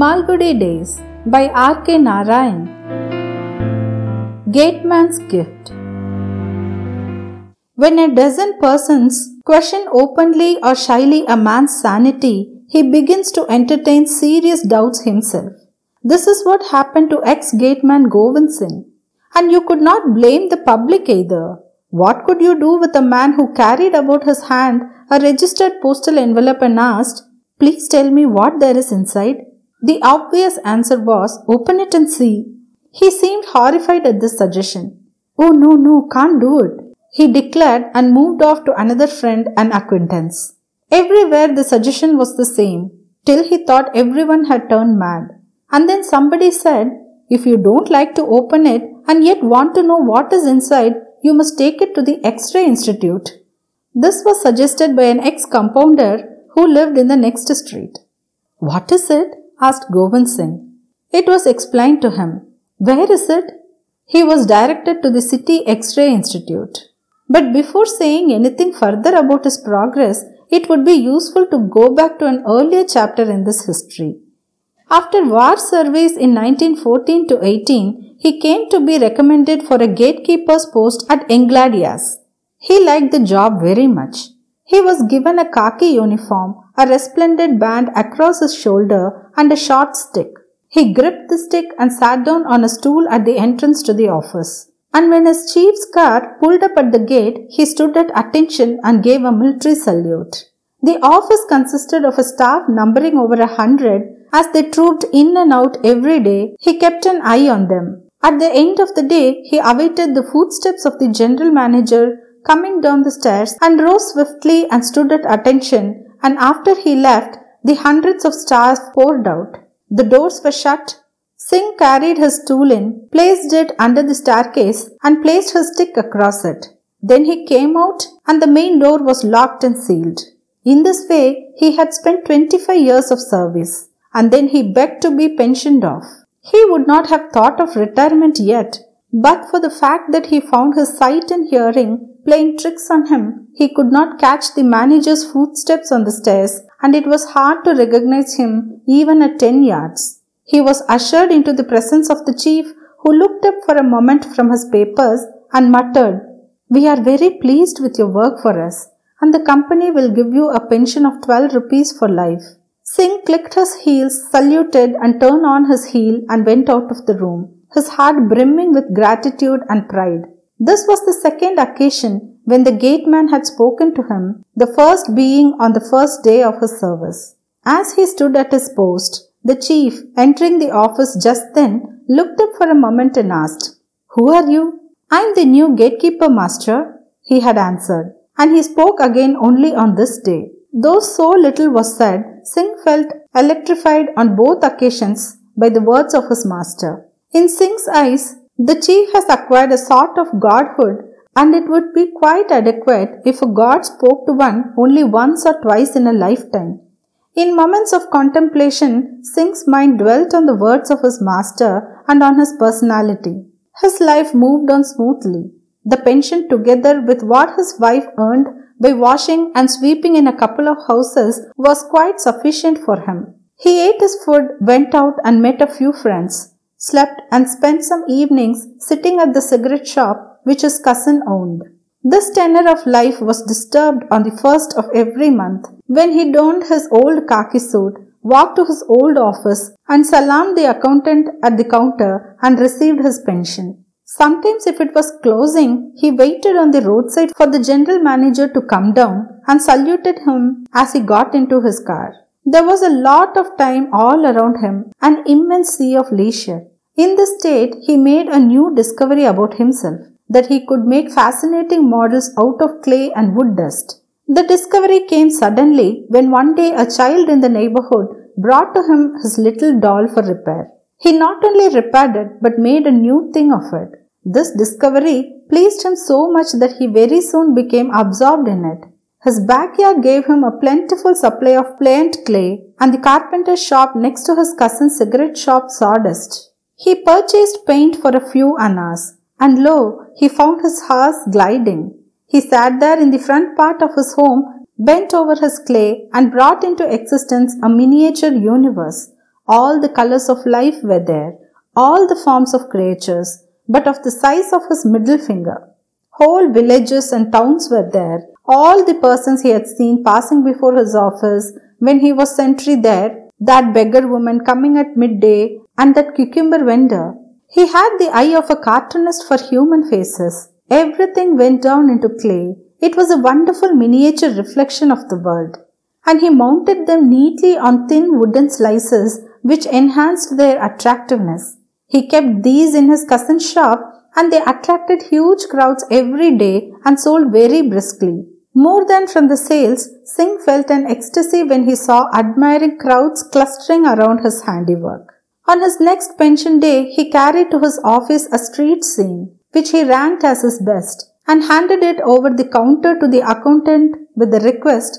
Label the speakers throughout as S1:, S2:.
S1: Malgudi Days by R.K. Narayan. Gateman's Gift When a dozen persons question openly or shyly a man's sanity, he begins to entertain serious doubts himself. This is what happened to ex-gateman Govind Singh. And you could not blame the public either. What could you do with a man who carried about his hand a registered postal envelope and asked, Please tell me what there is inside? The obvious answer was, Open it and see. He seemed horrified at this suggestion. Oh no, no, can't do it. He declared and moved off to another friend and acquaintance. Everywhere the suggestion was the same, till he thought everyone had turned mad. And then somebody said, If you don't like to open it and yet want to know what is inside, you must take it to the X-ray Institute. This was suggested by an ex-compounder who lived in the next street. What is it? Asked Govind Singh. It was explained to him. Where is it? He was directed to the City X-ray Institute. But before saying anything further about his progress, it would be useful to go back to an earlier chapter in this history. After war service in 1914 to 18, he came to be recommended for a gatekeeper's post at Engladias. He liked the job very much. He was given a khaki uniform, a resplendent band across his shoulder, and a short stick. He gripped the stick and sat down on a stool at the entrance to the office. And when his chief's car pulled up at the gate, he stood at attention and gave a military salute. The office consisted of a staff numbering over a hundred. As they trooped in and out every day, he kept an eye on them. At the end of the day, he awaited the footsteps of the general manager coming down the stairs and rose swiftly and stood at attention and after he left, the hundreds of stars poured out. The doors were shut. Singh carried his stool in, placed it under the staircase and placed his stick across it. Then he came out and the main door was locked and sealed. In this way, he had spent 25 years of service and then he begged to be pensioned off. He would not have thought of retirement yet, but for the fact that he found his sight and hearing playing tricks on him, he could not catch the manager's footsteps on the stairs and it was hard to recognize him even at 10 yards. He was ushered into the presence of the chief who looked up for a moment from his papers and muttered, We are very pleased with your work for us and the company will give you a pension of 12 rupees for life. Singh clicked his heels, saluted and turned on his heel and went out of the room, his heart brimming with gratitude and pride. This was the second occasion when the gateman had spoken to him, the first being on the first day of his service. As he stood at his post, the chief, entering the office just then, looked up for a moment and asked, Who are you? I am the new gatekeeper master, he had answered, and he spoke again only on this day. Though so little was said, Singh felt electrified on both occasions by the words of his master. In Singh's eyes, the chief has acquired a sort of godhood and it would be quite adequate if a god spoke to one only once or twice in a lifetime. In moments of contemplation, Singh's mind dwelt on the words of his master and on his personality. His life moved on smoothly. The pension together with what his wife earned by washing and sweeping in a couple of houses was quite sufficient for him. He ate his food, went out and met a few friends slept, and spent some evenings sitting at the cigarette shop which his cousin owned. This tenor of life was disturbed on the first of every month when he donned his old khaki suit, walked to his old office, and salaamed the accountant at the counter and received his pension. Sometimes, if it was closing, he waited on the roadside for the general manager to come down and saluted him as he got into his car. There was a lot of time all around him, an immense sea of leisure. In this state, he made a new discovery about himself that he could make fascinating models out of clay and wood dust. The discovery came suddenly when one day a child in the neighborhood brought to him his little doll for repair. He not only repaired it but made a new thing of it. This discovery pleased him so much that he very soon became absorbed in it. His backyard gave him a plentiful supply of plant clay and the carpenter's shop next to his cousin's cigarette shop sawdust. He purchased paint for a few annas, and lo, he found his horse gliding. He sat there in the front part of his home, bent over his clay, and brought into existence a miniature universe, All the colors of life were there, all the forms of creatures, but of the size of his middle finger. Whole villages and towns were there, all the persons he had seen passing before his office when he was sentry there, that beggar woman coming at midday, and that cucumber vendor. He had the eye of a cartoonist for human faces. Everything went down into clay. It was a wonderful miniature reflection of the world. And he mounted them neatly on thin wooden slices which enhanced their attractiveness. He kept these in his cousin's shop and they attracted huge crowds every day and sold very briskly. More than from the sales, Singh felt an ecstasy when he saw admiring crowds clustering around his handiwork. On his next pension day, he carried to his office a street scene, which he ranked as his best, and handed it over the counter to the accountant with the request,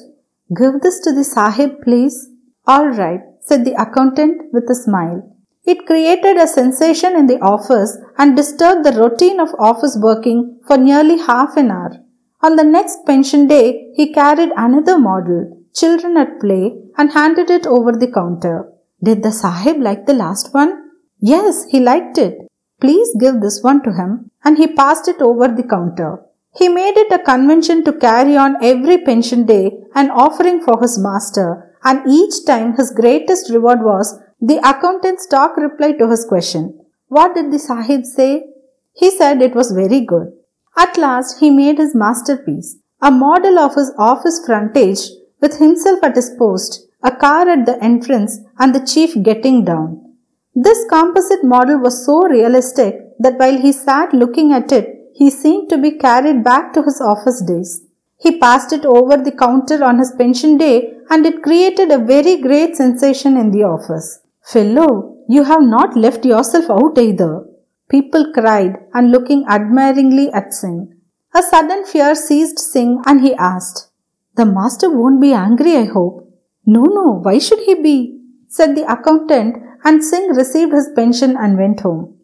S1: Give this to the Sahib, please. All right, said the accountant with a smile. It created a sensation in the office and disturbed the routine of office working for nearly half an hour. On the next pension day, he carried another model, children at play, and handed it over the counter. Did the Sahib like the last one? Yes, he liked it. Please give this one to him. And he passed it over the counter. He made it a convention to carry on every pension day an offering for his master, and each time his greatest reward was the accountant's talk reply to his question. What did the Sahib say? He said it was very good. At last he made his masterpiece, a model of his office frontage with himself at his post, a car at the entrance and the chief getting down. This composite model was so realistic that while he sat looking at it, he seemed to be carried back to his office days. He passed it over the counter on his pension day and it created a very great sensation in the office. Fellow, you have not left yourself out either. People cried and looking admiringly at Singh. A sudden fear seized Singh and he asked, The master won't be angry, I hope. No, no, why should he be? said the accountant and Singh received his pension and went home.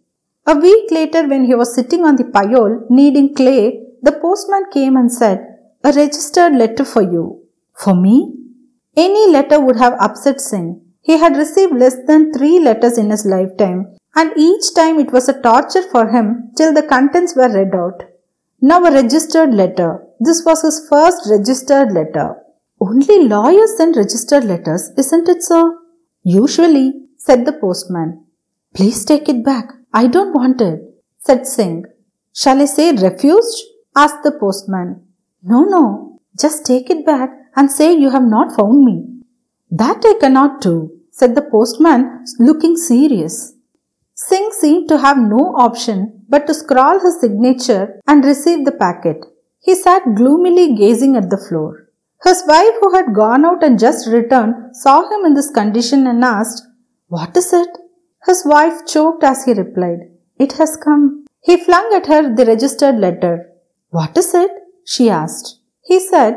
S1: A week later, when he was sitting on the pyol kneading clay, the postman came and said, A registered letter for you. For me? Any letter would have upset Singh. He had received less than three letters in his lifetime and each time it was a torture for him till the contents were read out. Now a registered letter. This was his first registered letter. Only lawyers send registered letters, isn't it so? Usually, said the postman. Please take it back. I don't want it, said Singh. Shall I say refused? asked the postman. No, no. Just take it back and say you have not found me. That I cannot do, said the postman, looking serious. Singh seemed to have no option but to scrawl his signature and receive the packet. He sat gloomily gazing at the floor. His wife, who had gone out and just returned, saw him in this condition and asked, What is it? His wife choked as he replied, It has come. He flung at her the registered letter. What is it? she asked. He said,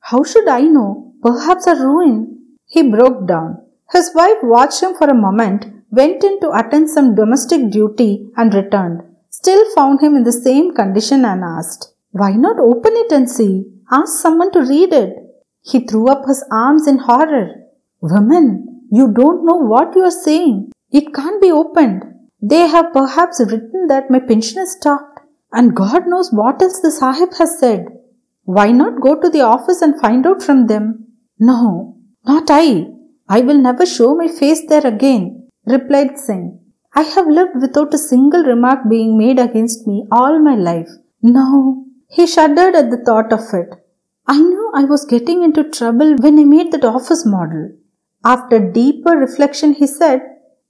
S1: How should I know? Perhaps a ruin. He broke down. His wife watched him for a moment went in to attend some domestic duty and returned. Still found him in the same condition and asked, Why not open it and see? Ask someone to read it. He threw up his arms in horror. Women, you don't know what you are saying. It can't be opened. They have perhaps written that my pension is stopped. And God knows what else the Sahib has said. Why not go to the office and find out from them? No, not I. I will never show my face there again replied Singh. I have lived without a single remark being made against me all my life. No. He shuddered at the thought of it. I knew I was getting into trouble when I made that office model. After deeper reflection, he said,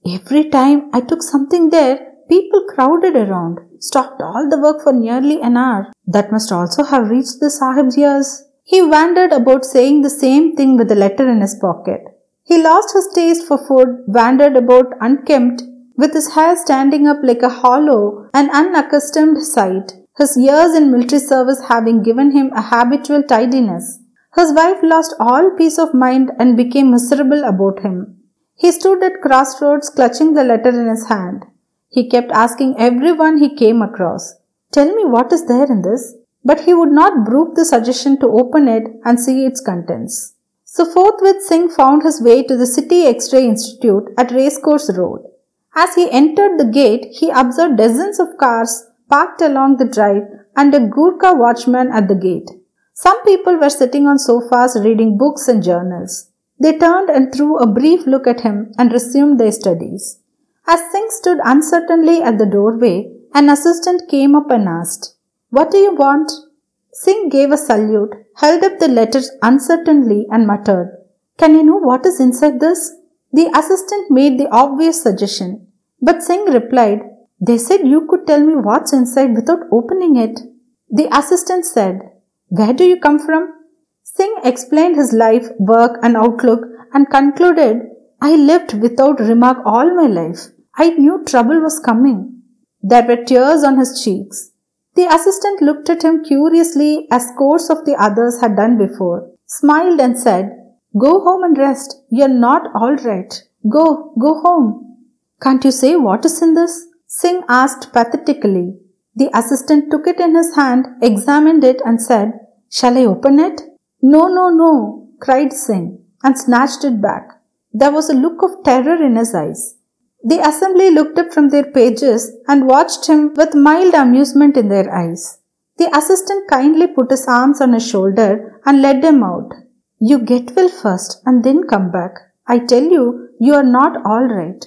S1: Every time I took something there, people crowded around, stopped all the work for nearly an hour. That must also have reached the Sahib's ears. He wandered about saying the same thing with the letter in his pocket. He lost his taste for food, wandered about unkempt, with his hair standing up like a hollow, an unaccustomed sight, his years in military service having given him a habitual tidiness. His wife lost all peace of mind and became miserable about him. He stood at crossroads clutching the letter in his hand. He kept asking everyone he came across, Tell me what is there in this? But he would not brook the suggestion to open it and see its contents. So forthwith Singh found his way to the City X-ray Institute at Racecourse Road. As he entered the gate, he observed dozens of cars parked along the drive and a Gurkha watchman at the gate. Some people were sitting on sofas reading books and journals. They turned and threw a brief look at him and resumed their studies. As Singh stood uncertainly at the doorway, an assistant came up and asked, What do you want? Singh gave a salute, held up the letters uncertainly, and muttered, Can I know what is inside this? The assistant made the obvious suggestion, but Singh replied, They said you could tell me what's inside without opening it. The assistant said, Where do you come from? Singh explained his life, work, and outlook and concluded, I lived without remark all my life. I knew trouble was coming. There were tears on his cheeks. The assistant looked at him curiously as scores of the others had done before, smiled and said, Go home and rest. You're not all right. Go, go home. Can't you say what is in this? Singh asked pathetically. The assistant took it in his hand, examined it, and said, Shall I open it? No, no, no, cried Singh, and snatched it back. There was a look of terror in his eyes. The assembly looked up from their pages and watched him with mild amusement in their eyes. The assistant kindly put his arms on his shoulder and led him out. You get well first and then come back. I tell you, you are not all right.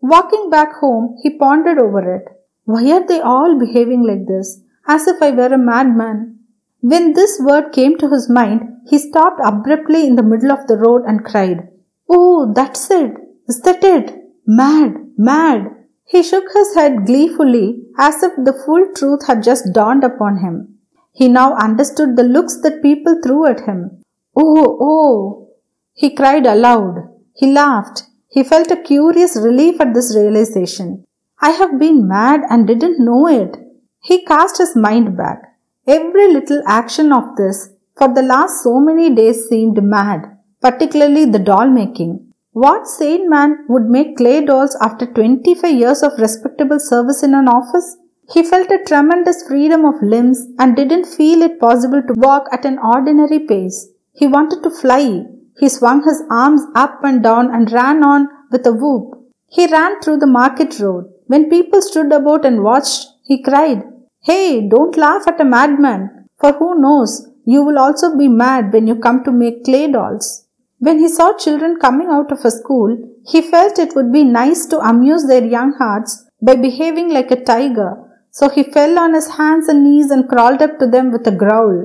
S1: Walking back home, he pondered over it. Why are they all behaving like this? As if I were a madman. When this word came to his mind, he stopped abruptly in the middle of the road and cried, Oh, that's it. Is that it? Mad, mad. He shook his head gleefully as if the full truth had just dawned upon him. He now understood the looks that people threw at him. Oh, oh! He cried aloud. He laughed. He felt a curious relief at this realization. I have been mad and didn't know it. He cast his mind back. Every little action of this for the last so many days seemed mad, particularly the doll making. What sane man would make clay dolls after 25 years of respectable service in an office? He felt a tremendous freedom of limbs and didn't feel it possible to walk at an ordinary pace. He wanted to fly. He swung his arms up and down and ran on with a whoop. He ran through the market road. When people stood about and watched, he cried, Hey, don't laugh at a madman, for who knows, you will also be mad when you come to make clay dolls. When he saw children coming out of a school, he felt it would be nice to amuse their young hearts by behaving like a tiger, so he fell on his hands and knees and crawled up to them with a growl.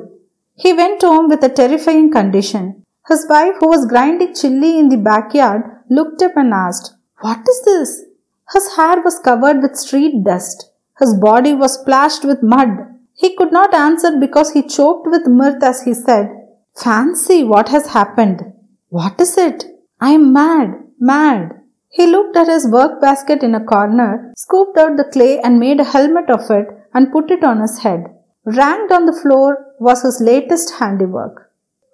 S1: He went home with a terrifying condition. His wife, who was grinding chili in the backyard, looked up and asked, What is this? His hair was covered with street dust. His body was splashed with mud. He could not answer because he choked with mirth as he said, Fancy what has happened. What is it? I am mad, mad. He looked at his work basket in a corner, scooped out the clay and made a helmet of it and put it on his head. Ranked on the floor was his latest handiwork.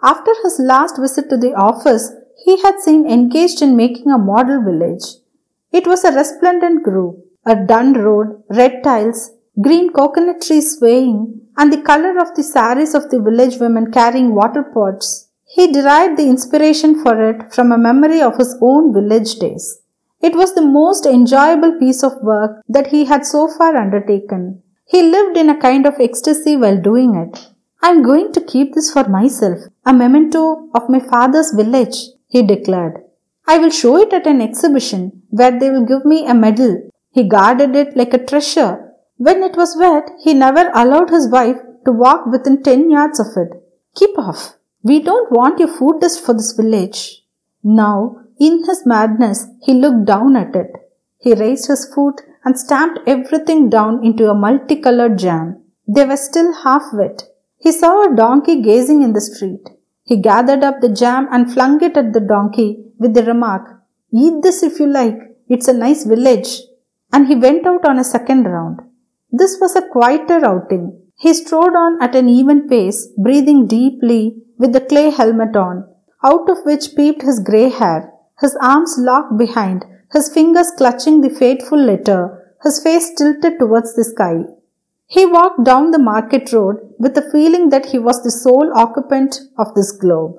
S1: After his last visit to the office, he had seen engaged in making a model village. It was a resplendent group, a dun road, red tiles, green coconut trees swaying, and the color of the saris of the village women carrying water pots. He derived the inspiration for it from a memory of his own village days. It was the most enjoyable piece of work that he had so far undertaken. He lived in a kind of ecstasy while doing it. I am going to keep this for myself, a memento of my father's village, he declared. I will show it at an exhibition where they will give me a medal. He guarded it like a treasure. When it was wet, he never allowed his wife to walk within 10 yards of it. Keep off. We don't want your food dust for this village. Now, in his madness, he looked down at it. He raised his foot and stamped everything down into a multicolored jam. They were still half wet. He saw a donkey gazing in the street. He gathered up the jam and flung it at the donkey with the remark, Eat this if you like, it's a nice village. And he went out on a second round. This was a quieter outing. He strode on at an even pace, breathing deeply with the clay helmet on, out of which peeped his grey hair, his arms locked behind, his fingers clutching the fateful letter, his face tilted towards the sky. He walked down the market road with the feeling that he was the sole occupant of this globe.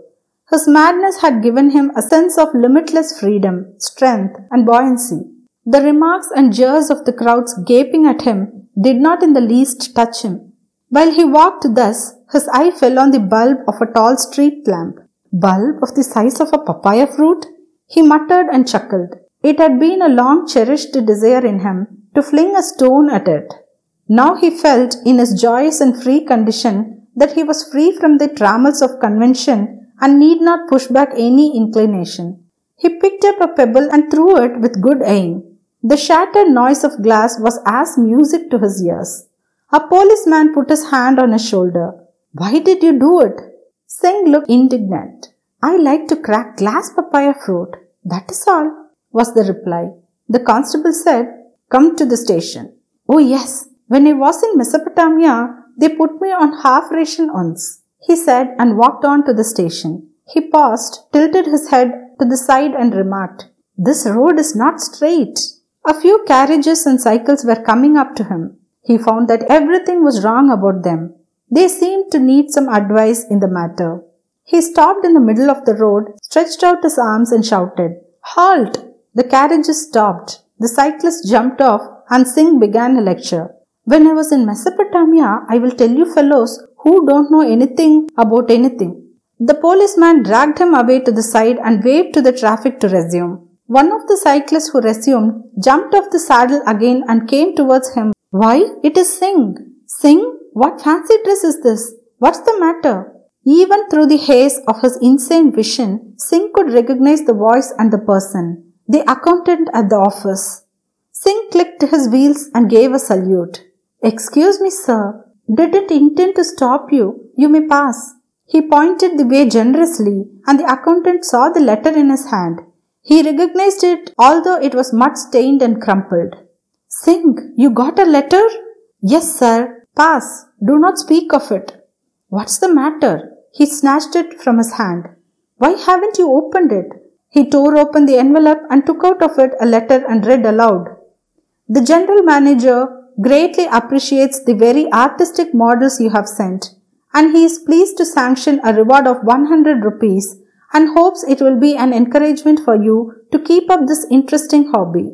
S1: His madness had given him a sense of limitless freedom, strength, and buoyancy. The remarks and jeers of the crowds gaping at him did not in the least touch him. While he walked thus, his eye fell on the bulb of a tall street lamp. Bulb of the size of a papaya fruit? He muttered and chuckled. It had been a long cherished desire in him to fling a stone at it. Now he felt in his joyous and free condition that he was free from the trammels of convention and need not push back any inclination. He picked up a pebble and threw it with good aim. The shattered noise of glass was as music to his ears. A policeman put his hand on his shoulder. Why did you do it? Singh looked indignant. I like to crack glass papaya fruit. That is all, was the reply. The constable said, Come to the station. Oh, yes. When I was in Mesopotamia, they put me on half ration once, he said and walked on to the station. He paused, tilted his head to the side and remarked, This road is not straight. A few carriages and cycles were coming up to him. He found that everything was wrong about them. They seemed to need some advice in the matter. He stopped in the middle of the road, stretched out his arms and shouted, Halt! The carriages stopped. The cyclist jumped off and Singh began a lecture. When I was in Mesopotamia, I will tell you fellows who don't know anything about anything. The policeman dragged him away to the side and waved to the traffic to resume. One of the cyclists who resumed jumped off the saddle again and came towards him. Why, it is Singh. Singh, what fancy dress is this? What's the matter? Even through the haze of his insane vision, Singh could recognize the voice and the person, the accountant at the office. Singh clicked his wheels and gave a salute. Excuse me, sir. Didn't intend to stop you. You may pass. He pointed the way generously, and the accountant saw the letter in his hand. He recognized it, although it was much stained and crumpled. Singh, you got a letter? Yes, sir. Pass. Do not speak of it. What's the matter? He snatched it from his hand. Why haven't you opened it? He tore open the envelope and took out of it a letter and read aloud. The general manager greatly appreciates the very artistic models you have sent and he is pleased to sanction a reward of 100 rupees and hopes it will be an encouragement for you to keep up this interesting hobby.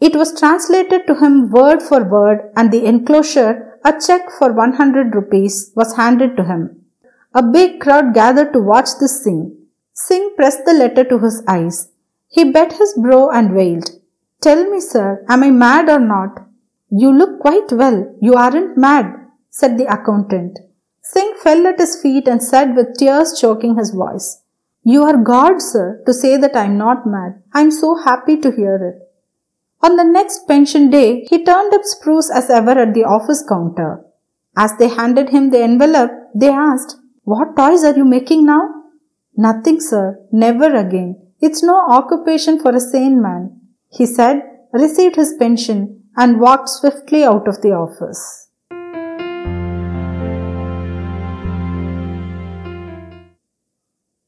S1: It was translated to him word for word and the enclosure, a check for 100 rupees, was handed to him. A big crowd gathered to watch this scene. Singh pressed the letter to his eyes. He bent his brow and wailed, Tell me, sir, am I mad or not? You look quite well. You aren't mad, said the accountant. Singh fell at his feet and said with tears choking his voice, You are God, sir, to say that I am not mad. I am so happy to hear it. On the next pension day, he turned up spruce as ever at the office counter. As they handed him the envelope, they asked, what toys are you making now? Nothing, sir. Never again. It's no occupation for a sane man. He said, received his pension, and walked swiftly out of the office.